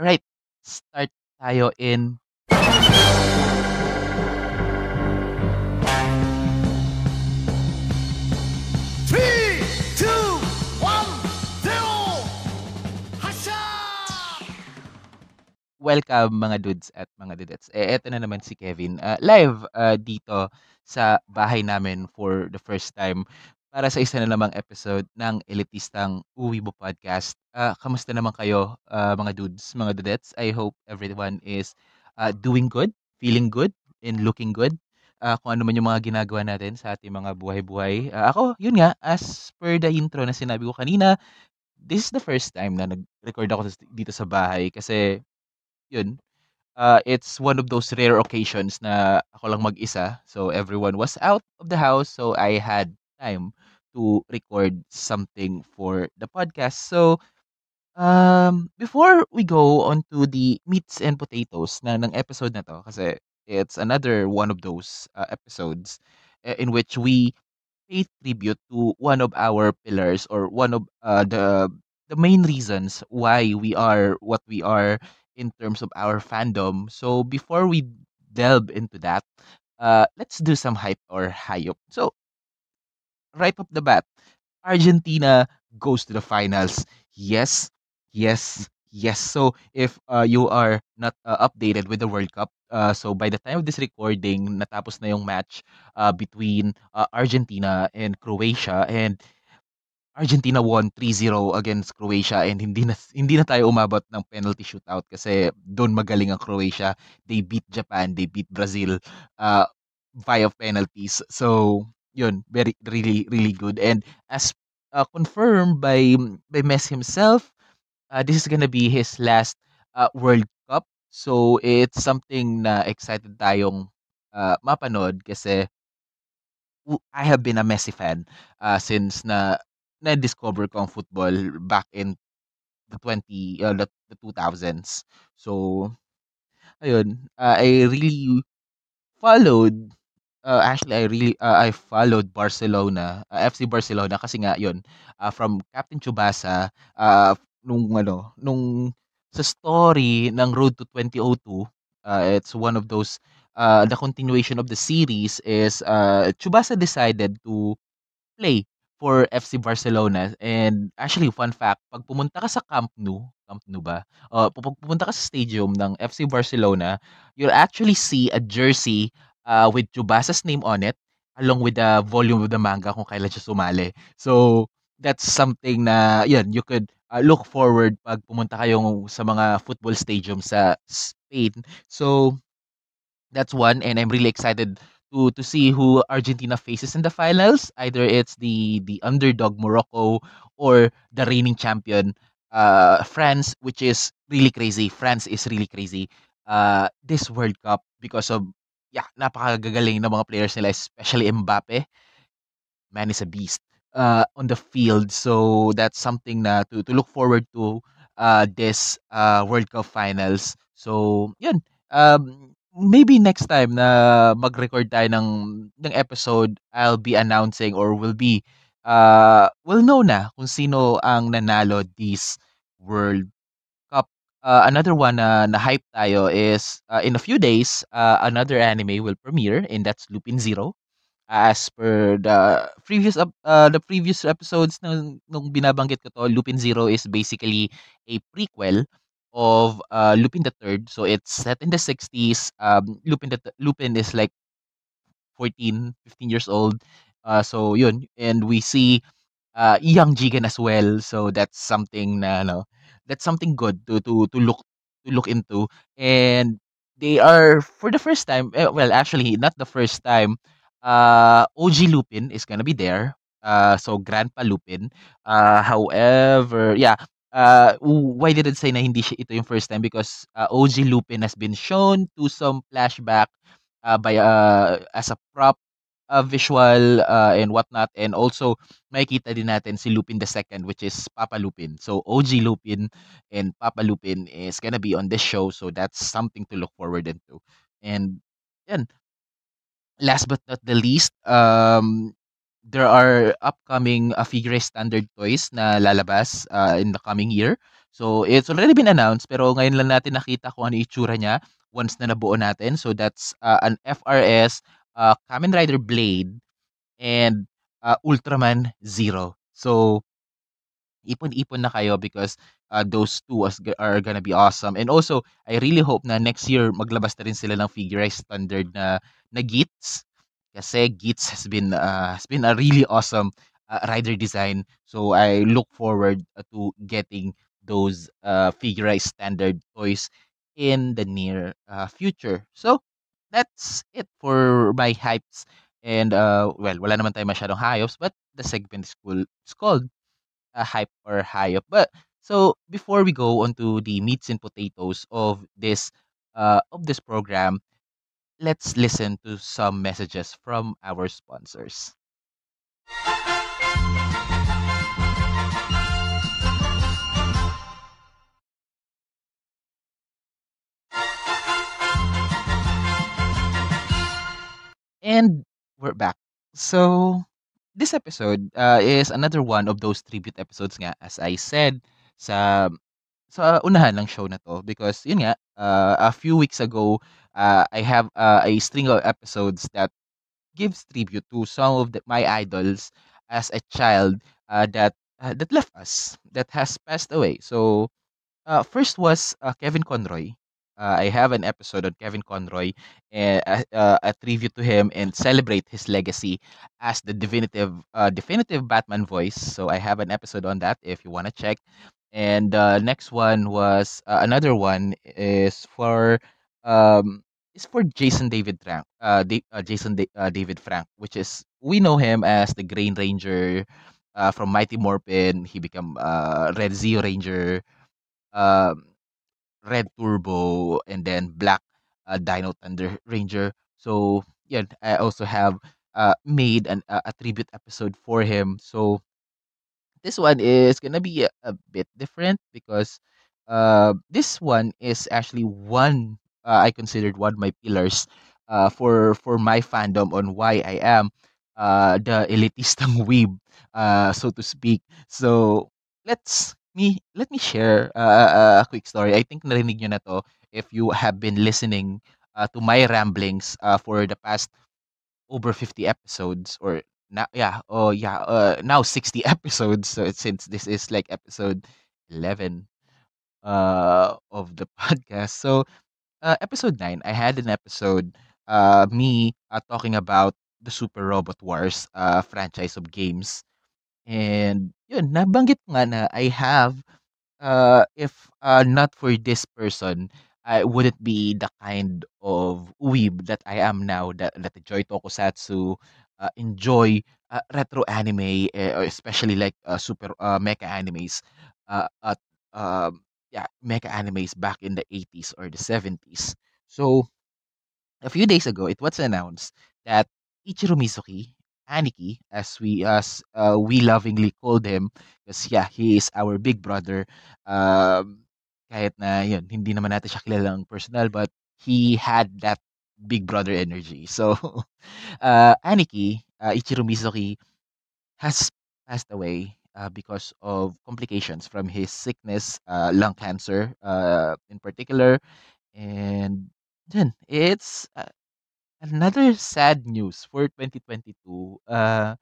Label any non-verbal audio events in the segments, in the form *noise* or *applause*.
Alright, start tayo in Three, two, one, zero! Welcome mga dudes at mga dudettes. Eh, eto na naman si Kevin. ah, live ah, dito sa bahay namin for the first time para sa isa na namang episode ng Elitistang Uwibo Podcast. Ah, kamusta naman kayo ah, mga dudes, mga dudettes? I hope everyone is ah, doing good, feeling good, and looking good. Ah, kung ano man yung mga ginagawa natin sa ating mga buhay-buhay. Ah, ako, yun nga, as per the intro na sinabi ko kanina, this is the first time na nag-record ako dito sa bahay kasi yun, uh, it's one of those rare occasions na ako lang mag-isa. So everyone was out of the house, so I had time to record something for the podcast. So um before we go on to the meats and potatoes na ng episode na to kasi it's another one of those uh, episodes uh, in which we pay tribute to one of our pillars or one of uh, the the main reasons why we are what we are in terms of our fandom. So before we delve into that, uh, let's do some hype or hype. So right off the bat, Argentina goes to the finals. Yes, yes, yes. So if uh, you are not uh, updated with the World Cup, uh, so by the time of this recording, natapos na yung match uh, between uh, Argentina and Croatia and Argentina won 3-0 against Croatia and hindi na hindi na tayo umabot ng penalty shootout kasi doon magaling ang Croatia. They beat Japan, they beat Brazil uh, via penalties. So, yun, very really really good. And as uh, confirmed by by Messi himself, uh, this is gonna be his last uh, World Cup. So, it's something na excited tayong uh, mapanood kasi I have been a Messi fan uh, since na na-discover ko ang football back in the 20 uh, the, the 2000s. So, ayun, uh, I really followed uh, actually I really uh, I followed Barcelona, uh, FC Barcelona kasi nga 'yun, uh, from Captain Tsubasa uh, nung ano, nung sa story ng Road to 2002, uh, it's one of those uh, the continuation of the series is uh, Tsubasa decided to play for FC Barcelona and actually fun fact, 'pag pumunta ka sa Camp Nou, Camp Nou ba? Pu pag pumunta ka sa stadium ng FC Barcelona, you'll actually see a jersey, uh, with Tsubasa's name on it, along with the volume of the manga kung kailan siya sumali. So, that's something na 'yun, you could, uh, look forward 'pag pumunta kayo sa mga football stadium sa Spain. So that's one, and I'm really excited to to see who Argentina faces in the finals. Either it's the the underdog Morocco or the reigning champion uh, France, which is really crazy. France is really crazy. Uh, this World Cup because of yeah, napakagagaling ng mga players nila, especially Mbappe man is a beast uh, on the field. So that's something na to, to look forward to uh, this uh, World Cup finals. So, yun. Um, maybe next time na mag-record tayo ng, ng episode, I'll be announcing or will be uh, will know na kung sino ang nanalo this World. Uh, another one na na-hype tayo is uh, in a few days, uh, another anime will premiere and that's Lupin Zero as per the previous uh, the previous episodes ng nung binabanggit ko 'to, Lupin Zero is basically a prequel of, uh, Lupin the Third. So, it's set in the 60s. Um, Lupin the Th Lupin is like 14, 15 years old. Uh, so yun, and we see, uh, young Jigen as well. So, that's something na ano, that's something good to to to look to look into. And they are for the first time eh, well, actually not the first time, uh, OG Lupin is gonna be there. Uh, so Grandpa Lupin. Uh, however, yeah, uh, why did it say na hindi siya ito yung first time? Because uh, OG Lupin has been shown to some flashback uh, by uh, as a prop uh, visual uh, and whatnot. And also, makikita din natin si Lupin the Second, which is Papa Lupin. So, OG Lupin and Papa Lupin is gonna be on this show. So, that's something to look forward into. And, yan, last but not the least, um, there are upcoming uh, figure standard toys na lalabas uh, in the coming year. So it's already been announced pero ngayon lang natin nakita kung ano itsura niya once na nabuo natin. So that's uh, an FRS uh, Kamen Rider Blade and uh, Ultraman Zero. So ipon-ipon na kayo because uh, those two was, are gonna be awesome. And also, I really hope na next year maglabas na rin sila ng figurized standard na na Gits kasi Gits has been uh, has been a really awesome uh, rider design. So I look forward uh, to getting those uh, figurized standard toys in the near uh, future. So that's it for my hypes. And uh, well, wala naman tayo masyadong hypes, but the segment is, cool, is called a hype or up. But so before we go on to the meats and potatoes of this uh, of this program, let's listen to some messages from our sponsors. And we're back. So this episode uh, is another one of those tribute episodes nga as I said sa sa unahan ng show na 'to because yun nga uh, a few weeks ago uh, I have uh, a string of episodes that gives tribute to some of the, my idols as a child uh, that uh, that left us that has passed away. So uh, first was uh, Kevin Conroy. Uh, I have an episode on Kevin Conroy, and uh, uh, a tribute to him and celebrate his legacy as the definitive, uh, definitive Batman voice. So I have an episode on that if you want to check. And uh, next one was uh, another one is for um is for Jason David Frank, uh, Da- uh Jason uh, David Frank, which is we know him as the Green Ranger uh, from Mighty Morphin. He became uh, Red Zeo Ranger um, Red Turbo, and then Black uh, Dino Thunder Ranger. So yeah, I also have uh, made an, uh, a tribute episode for him. So this one is gonna be a, a bit different because uh, this one is actually one uh, I considered one of my pillars uh, for for my fandom on why I am uh, the elitistang *laughs* weeb, uh, so to speak. So let's me let me share uh, a quick story. I think narinig nyo na to if you have been listening uh, to my ramblings uh, for the past over 50 episodes or now yeah oh yeah uh now 60 *laughs* episodes so since this is like episode 11 uh of the *laughs* podcast so uh episode 9 i had an episode uh me uh, talking about the super robot wars uh franchise of games and yun nabanggit nga na i have uh, if uh, not for this person, I wouldn't be the kind of weeb that I am now. That that enjoy tokusatsu, uh, enjoy uh, retro anime, eh, especially like uh, super uh, mecha animes. Uh, at um, yeah, mecha animes back in the 80s or the 70s. So a few days ago, it was announced that Ichiro Mizuki, Aniki, as we as uh, we lovingly called him, because yeah, he is our big brother. Um, kahit na yun, hindi naman natin siya kilalang personal, but he had that big brother energy. *laughs* So, uh, Aniki, uh, Ichiro Mizuki, has passed away uh, because of complications from his sickness, uh, lung cancer, uh, in particular, and then it's uh, Another sad news for 2022, ah,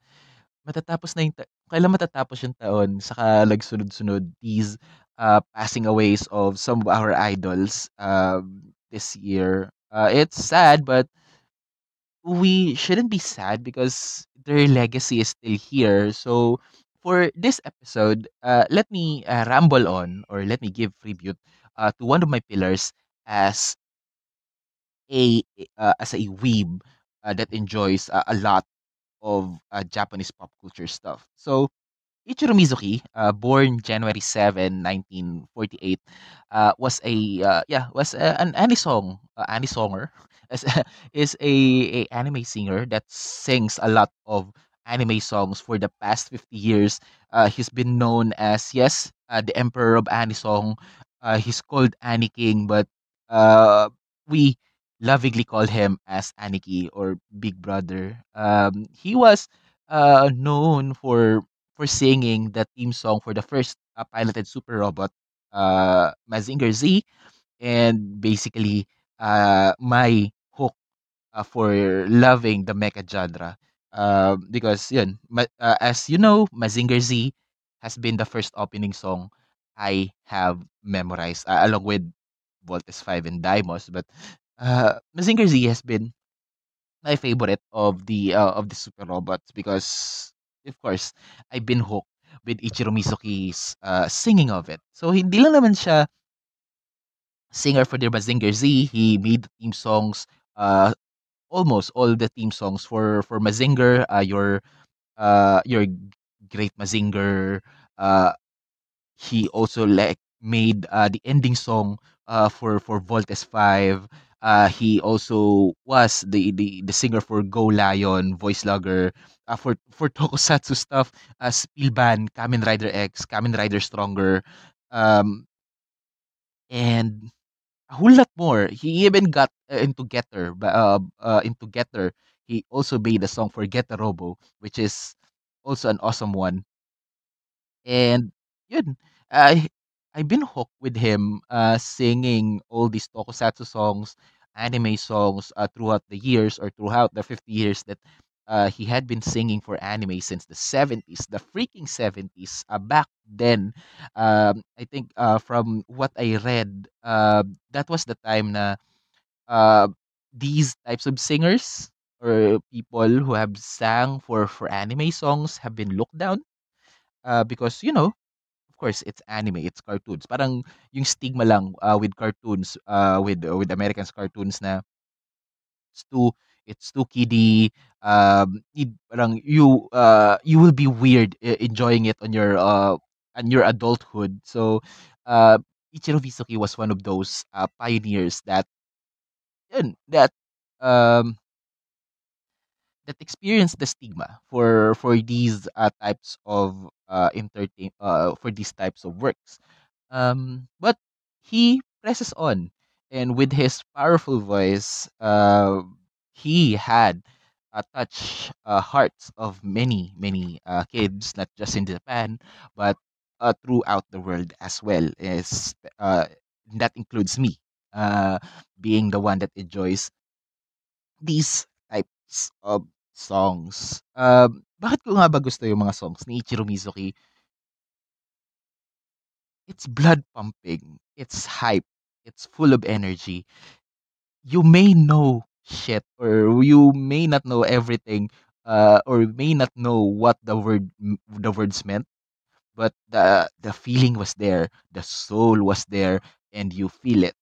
matatapos na yung kailan matatapos yung taon saka nagsunod-sunod these, uh, passing aways of some of our idols, um, this year. Uh, it's sad, but we shouldn't be sad because their legacy is still here. So, for this episode, uh, let me, uh, ramble on or let me give tribute, uh, to one of my pillars as a uh, as a weeb uh, that enjoys uh, a lot of uh, Japanese pop culture stuff. So Ichiro Mizuki, uh, born January 7, 1948, uh, was a yeah was a, an anisong uh, anisonger *laughs* is is a, a anime singer that sings a lot of anime songs for the past 50 years. He's been known as yes the Emperor of Anisong. Uh, he's called Annie King, but uh, we lovingly call him as Aniki or Big Brother. Um, he was uh, known for for singing the theme song for the first uh, piloted Super Robot, uh, Mazinger Z, and basically uh, my hook uh, for loving the mecha genre. Uh, because yun, ma- uh, as you know, Mazinger Z has been the first opening song I have memorized uh, along with Voltes 5 and Daimos. But uh, Mazinger Z has been my favorite of the uh, of the super robots because of course I've been hooked with Ichiro Mizuki's uh, singing of it. So hindi lang naman siya singer for the Mazinger Z, he made the theme songs uh almost all the theme songs for for Mazinger, uh, your uh your Great Mazinger, uh he also like made uh, the ending song uh, for for Voltes 5. Uh, he also was the, the the singer for Go Lion, Voice Logger, uh, for for *laughs* Tokusatsu stuff, uh, Spielban, Kamen Rider X, Kamen Rider Stronger, um, and a whole lot more. He even got uh, into Getter, uh, uh, into Getter. He also made a song for Getter Robo, which is also an awesome one. And yun, I I've been hooked with him, uh, singing all these tokusatsu songs, anime songs, uh, throughout the years or throughout the 50 years that uh, he had been singing for anime since the 70s, the freaking 70s. Uh, back then, um, I think uh, from what I read, uh, that was the time na uh, these types of singers or people who have sang for for anime songs have been looked down uh, because you know course, it's anime, it's cartoons. Parang yung stigma lang, uh, with cartoons, uh, with uh, with Americans cartoons na it's too it's too kiddie, um, need parang you, uh, you will be weird e enjoying it on your, uh, on your adulthood. So, uh, Ichiro Mizuki was one of those, uh, pioneers that yun, that, um that experience the stigma for for these uh, types of uh, entertain uh, for these types of works. Um, but he presses on, and with his powerful voice, uh, he had uh, touched uh, hearts of many many uh, kids, not just in Japan, but uh, throughout the world as well. Is uh, that includes me, uh, being the one that enjoys these types of songs. Um, bakit ko nga ba gusto yung mga songs ni Ichiro Mizuki? It's blood pumping, it's hype, it's full of energy. You may know shit or you may not know everything uh, or may not know what the word the words meant, but the the feeling was there, the soul was there, and you feel it.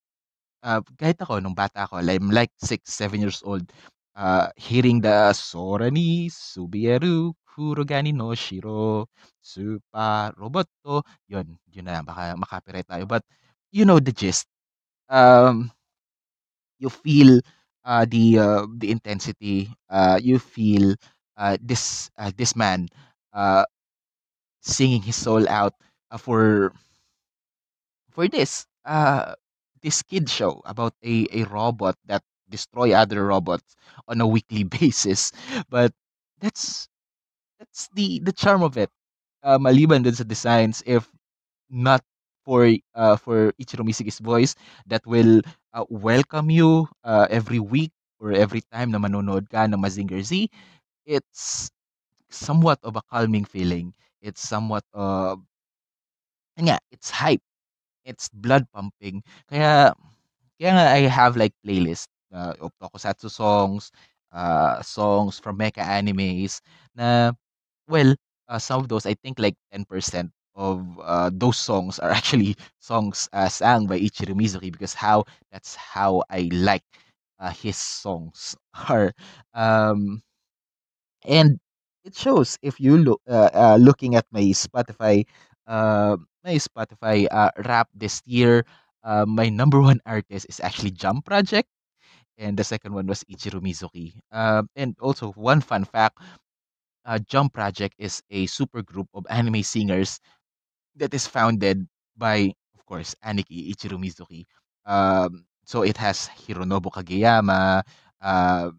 Uh, kahit ako nung bata ako, I'm like 6, 7 years old, uh, hearing the "Sora ni Subaru Kurogani no Shiro Super Roboto," yun, yun na lang baka ma-copyright tayo, but you know the gist. Um, you feel, uh, the, uh, the intensity, uh, you feel, uh, this, uh, this man, uh, singing his soul out, uh, for for this uh this kid show about a a robot that destroy other robots on a weekly *laughs* basis. But that's that's the the charm of it. Uh, maliban dun sa designs if not for uh for Ichiro Mizuki's voice that will uh, welcome you uh, every week or every time na manonood ka ng Mazinger Z. It's somewhat of a calming feeling. It's somewhat of nga it's hype. It's blood pumping. Kaya kaya nga I have like playlist, of tokusatsu songs, uh, songs from mecha animes na well, uh, some of those I think like 10% of uh, those songs are actually *laughs* songs uh, sang by Ichiro Mizuki because how that's how I like uh, his songs *laughs* are. Um, and it shows if you look uh, uh, looking at my Spotify uh, my Spotify uh, rap this year, uh, my number one artist is actually Jump Project, and the second one was Ichiro Mizuki. Um, and also one fun fact: uh, Jump Project is a super group of anime singers that is founded by, of course, Aniki Ichiro Mizuki. Um, so it has Hironobu Kageyama. Uh,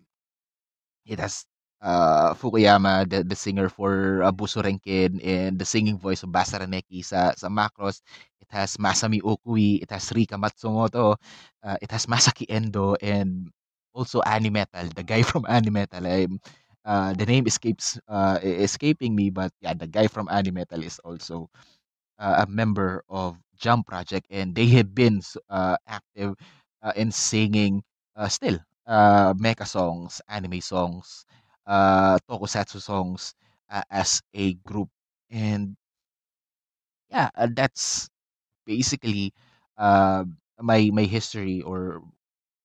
it has uh, Fukuyama, the, the singer for uh, Busou Renkin and the singing voice of Basara Nekki sa, sa Macross. It has Masami Okui, it has Rika Matsumoto, uh, it has Masaki Endo, and also Animetal, the guy *laughs* from Animetal. I'm, uh, the name escapes uh, escaping me, but yeah, the guy from Animetal is also uh, a member of Jump Project, and they have been uh, active uh, in singing uh, still uh, mecha songs, anime songs, uh, tokusatsu songs uh, as a group. And yeah, uh, that's basically uh, my my history or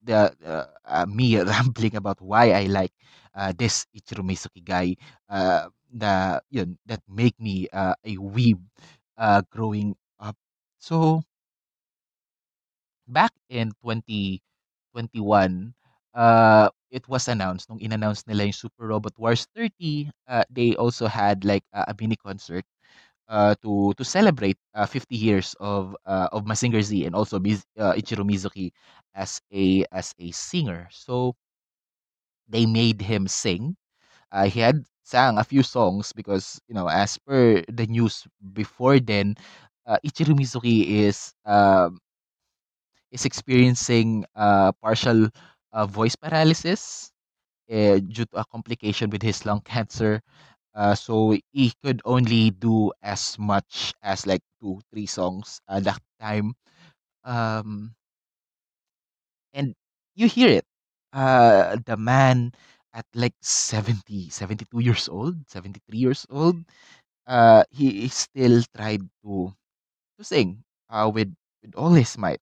the uh, uh, me *laughs* rambling about why I like uh, this Ichiro Mizuki guy. Uh, the that make me uh, a weeb uh, growing up. So back in 2021, uh, it was announced nung in-announce nila yung Super Robot Wars 30, uh, they also had like a, mini concert uh, to to celebrate uh, 50 years of uh, of Mazinger Z and also Miz, uh, Ichiro Mizuki as a as a singer. So they made him sing. Uh, he had sang a few songs because you know as per the news before then, uh, Ichiro Mizuki is um is experiencing uh, partial uh, voice paralysis uh, due to a complication with his lung *laughs* cancer. Uh, so he could only do as much as like two, three songs at that time. Um, and you hear it. Uh, the man at like 70, 72 years old, 73 years old, uh, he, he still tried to, to sing uh, with, with all his might.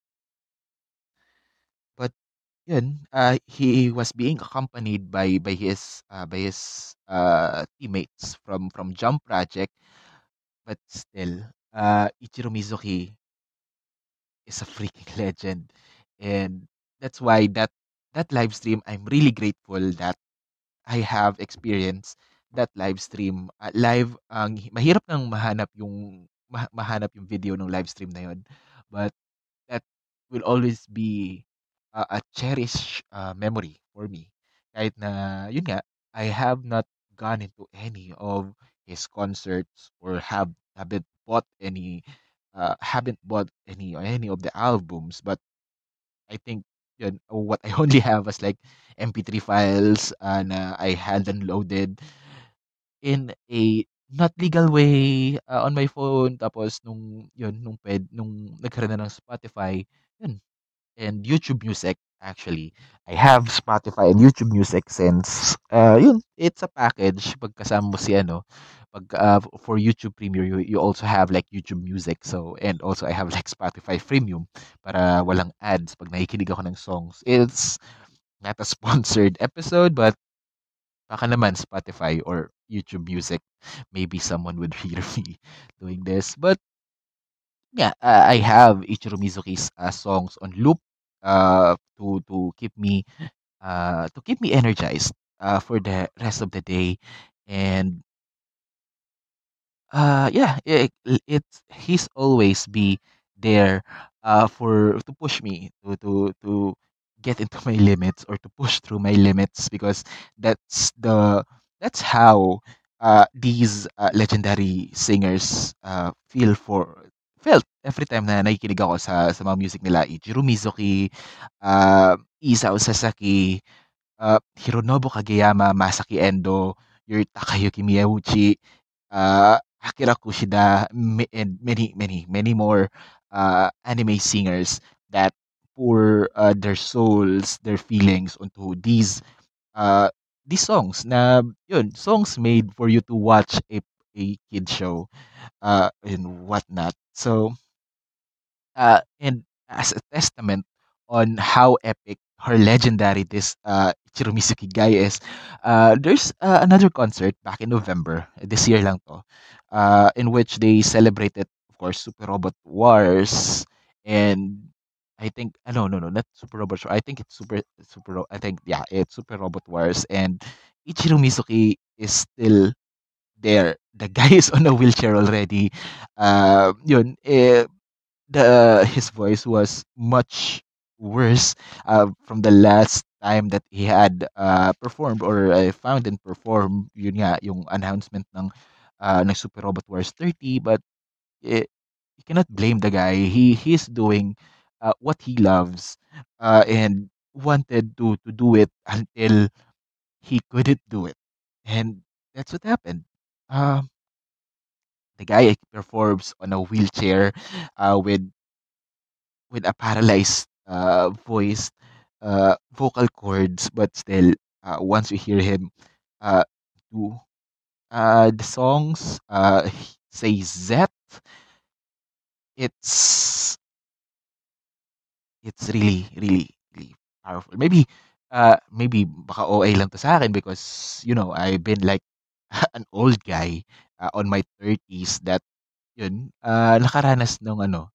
Yun, uh, he was being accompanied by by his uh, by his uh, teammates from from Jump Project, but still, uh, Ichiro Mizuki is a freaking *laughs* legend, and that's why that that live stream I'm really grateful that I have experienced that live stream. Uh, live ang mahirap nang mahanap yung ma- mahanap yung video ng live stream na yun, but that will always be a, a cherished uh, memory for me. Kahit na, yun nga, I have not gone into any of his concerts or have haven't bought any uh, haven't bought any any of the albums, but I think yun, what I *laughs* only have was like MP3 files uh, na I had downloaded in a not legal way uh, on my phone tapos nung yun nung ped nung nagkaroon na ng Spotify yun and YouTube Music actually. I have Spotify and YouTube Music since uh yun, it's a package pagkasama mo si ano pag uh, for YouTube Premium you, you also have like YouTube Music so and also I have like Spotify Premium para walang ads pag nakikinig ako ng songs. It's not a *laughs* sponsored episode but baka naman Spotify or YouTube Music maybe someone would *laughs* hear me doing this but yeah, uh, I have Ichiro Mizuki's uh, songs on loop uh, to to keep me uh, to keep me energized uh, for the rest of the day, and uh, yeah, it, it's he's always be there uh, for to push me to to to get into my limits or to push through my limits because that's the that's how uh, these uh, legendary singers uh, feel for felt every time na nakikinig ako sa sa mga music nila Ichiro Mizuki, uh, Isao Sasaki, uh, Hironobu Kageyama, Masaki Endo, your Takayuki Miyauchi, uh, Akira Kushida, and many, many, many more uh, anime singers that pour uh, their souls, their feelings onto these uh, these songs na yun, songs made for you to watch a a kid show uh, and whatnot. So uh, and as a testament on how epic her legendary this uh, Ichiro Mizuki guy is, uh, there's uh, another concert back in November, this year lang to, uh, in which they celebrated, of course, Super Robot Wars, and I think, uh, no, no, no, not Super Robot Wars. I think it's Super, Super, I think, yeah, it's Super Robot Wars, and Ichiro Mizuki is still there. The guy is on a wheelchair already. Uh, yun, eh, the his voice was much worse uh, from the last time that he had uh, performed or uh, found and performed. Yun nga yung announcement ng uh, ng Super Robot Wars 30 but eh, you cannot blame the guy. He he's doing uh, what he loves uh, and wanted to to do it until he couldn't do it. And that's what happened um the guy performs on a wheelchair uh, with with a paralyzed uh, voice, uh, vocal cords, but still, uh, once you hear him uh, do uh, the songs, uh, say Z, it's it's really, really, really powerful. Maybe, uh, maybe baka OA lang to sa akin because, you know, I've been like *laughs* an old guy uh, on my 30s that yun, uh, nakaranas ng ano,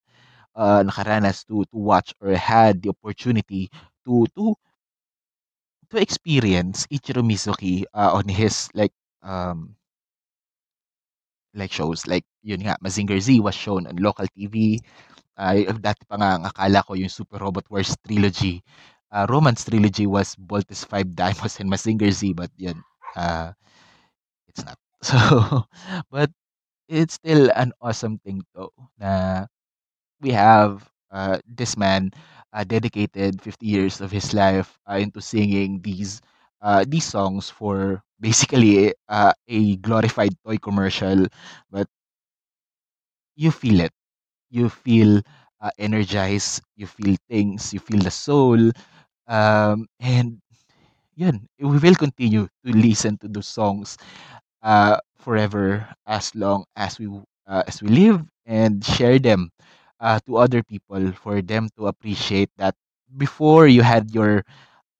uh, nakaranas to to watch or had the opportunity to to to experience Ichiro Mizuki uh, on his like um like shows like yun nga Mazinger Z was shown on local TV ay dati pa nga akala ko yung Super Robot Wars trilogy uh, Romance trilogy was Voltes 5 Diamonds and Mazinger Z but yun uh, it's not. *laughs* So but it's still an awesome thing though na we have uh, this man uh, dedicated 50 years of his life uh, into singing these uh, these songs for *laughs* basically uh, a glorified toy commercial. But you feel it. You feel uh, energized. You feel things. You feel the soul. Um, and yun we will continue to listen to those songs uh, forever as long as we uh, as we live and share them uh, to other people for them to appreciate that before you had your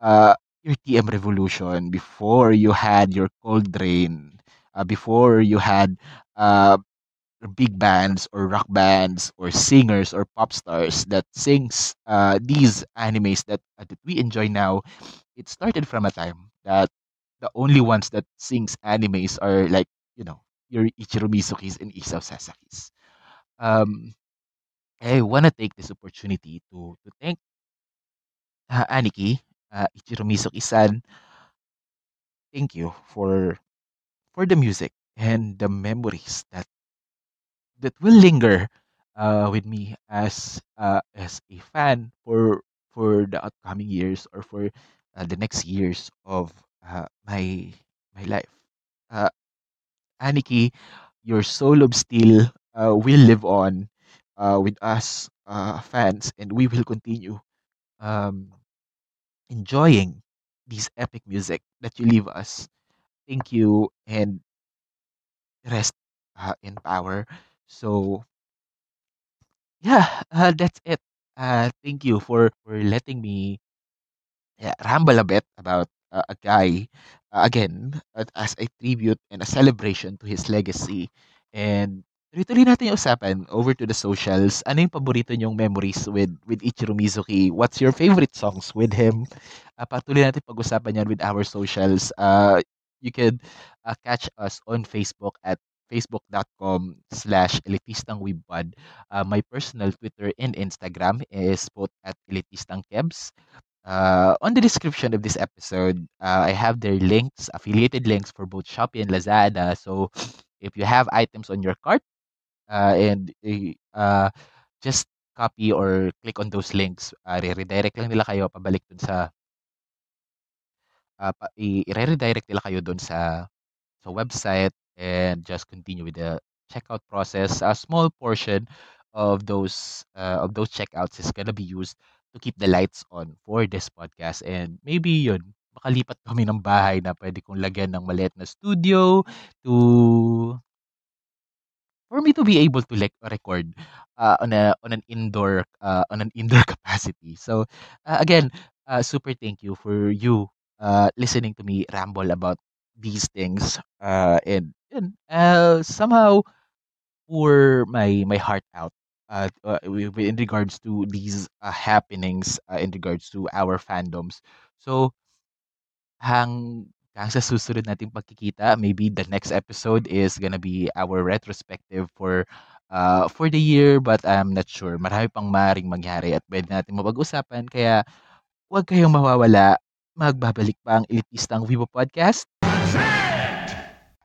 uh, your TM revolution, before you had your coldrain, uh, before you had uh, big bands or rock bands or singers or pop stars that sings uh, these animes that, that we enjoy now, it started from a time that the only ones that sings animes are like you know your Ichiro Mizukis and Isao Sasaki's. Um, I wanna take this opportunity to to thank uh, Aniki, uh, Ichiro Mizuki-san. Thank you for for the music and the memories that that will linger uh, with me as uh, as a fan for for the upcoming years or for uh, the next years of uh, my my life. Uh, Aniki, your soul of steel uh, will live on uh, with us uh, fans, and we will continue um, enjoying these epic music that you leave us. Thank you and rest uh, in power. So yeah, uh, that's it. Uh, thank you for for letting me yeah, ramble a bit about uh, a guy uh, again uh, as a tribute and a celebration to his legacy. And tuloy-tuloy natin yung usapan over to the socials. Ano yung paborito niyong memories with with Ichiro Mizuki? What's your favorite songs with him? Uh, patuloy natin pag-usapan yan with our socials. Uh, you can uh, catch us on Facebook at facebook.com slash elitistangweebpod. Uh, my personal Twitter and Instagram is both at elitistangkebs. Uh, on the description of this episode, uh, I have their links, affiliated links for both Shopee and Lazada. So if you have items on your cart uh, and uh, just copy or click on those links, uh, re-redirect lang nila kayo pabalik dun sa uh, i-redirect nila kayo dun sa sa website and just continue with the checkout process. A small portion of those uh, of those checkouts is gonna be used to keep the lights on for this podcast. And maybe yun, makalipat kami ng bahay na pwede kong lagyan ng maliit na studio to for me to be able to like record uh, on a on an indoor uh, on an indoor *laughs* capacity. So uh, again, uh, super thank you for you uh, listening to me ramble about these things uh, and, and uh, somehow pour my my heart out uh, uh, in regards to these uh, happenings uh, in regards to our fandoms. So hanggang sa susunod nating pagkikita, maybe the next episode is gonna be our retrospective for uh, for the year but I'm not sure. Marami pang maaaring mangyari at pwede natin mapag-usapan kaya huwag kayong mawawala. magbabalik pa ang elitistang Vivo Podcast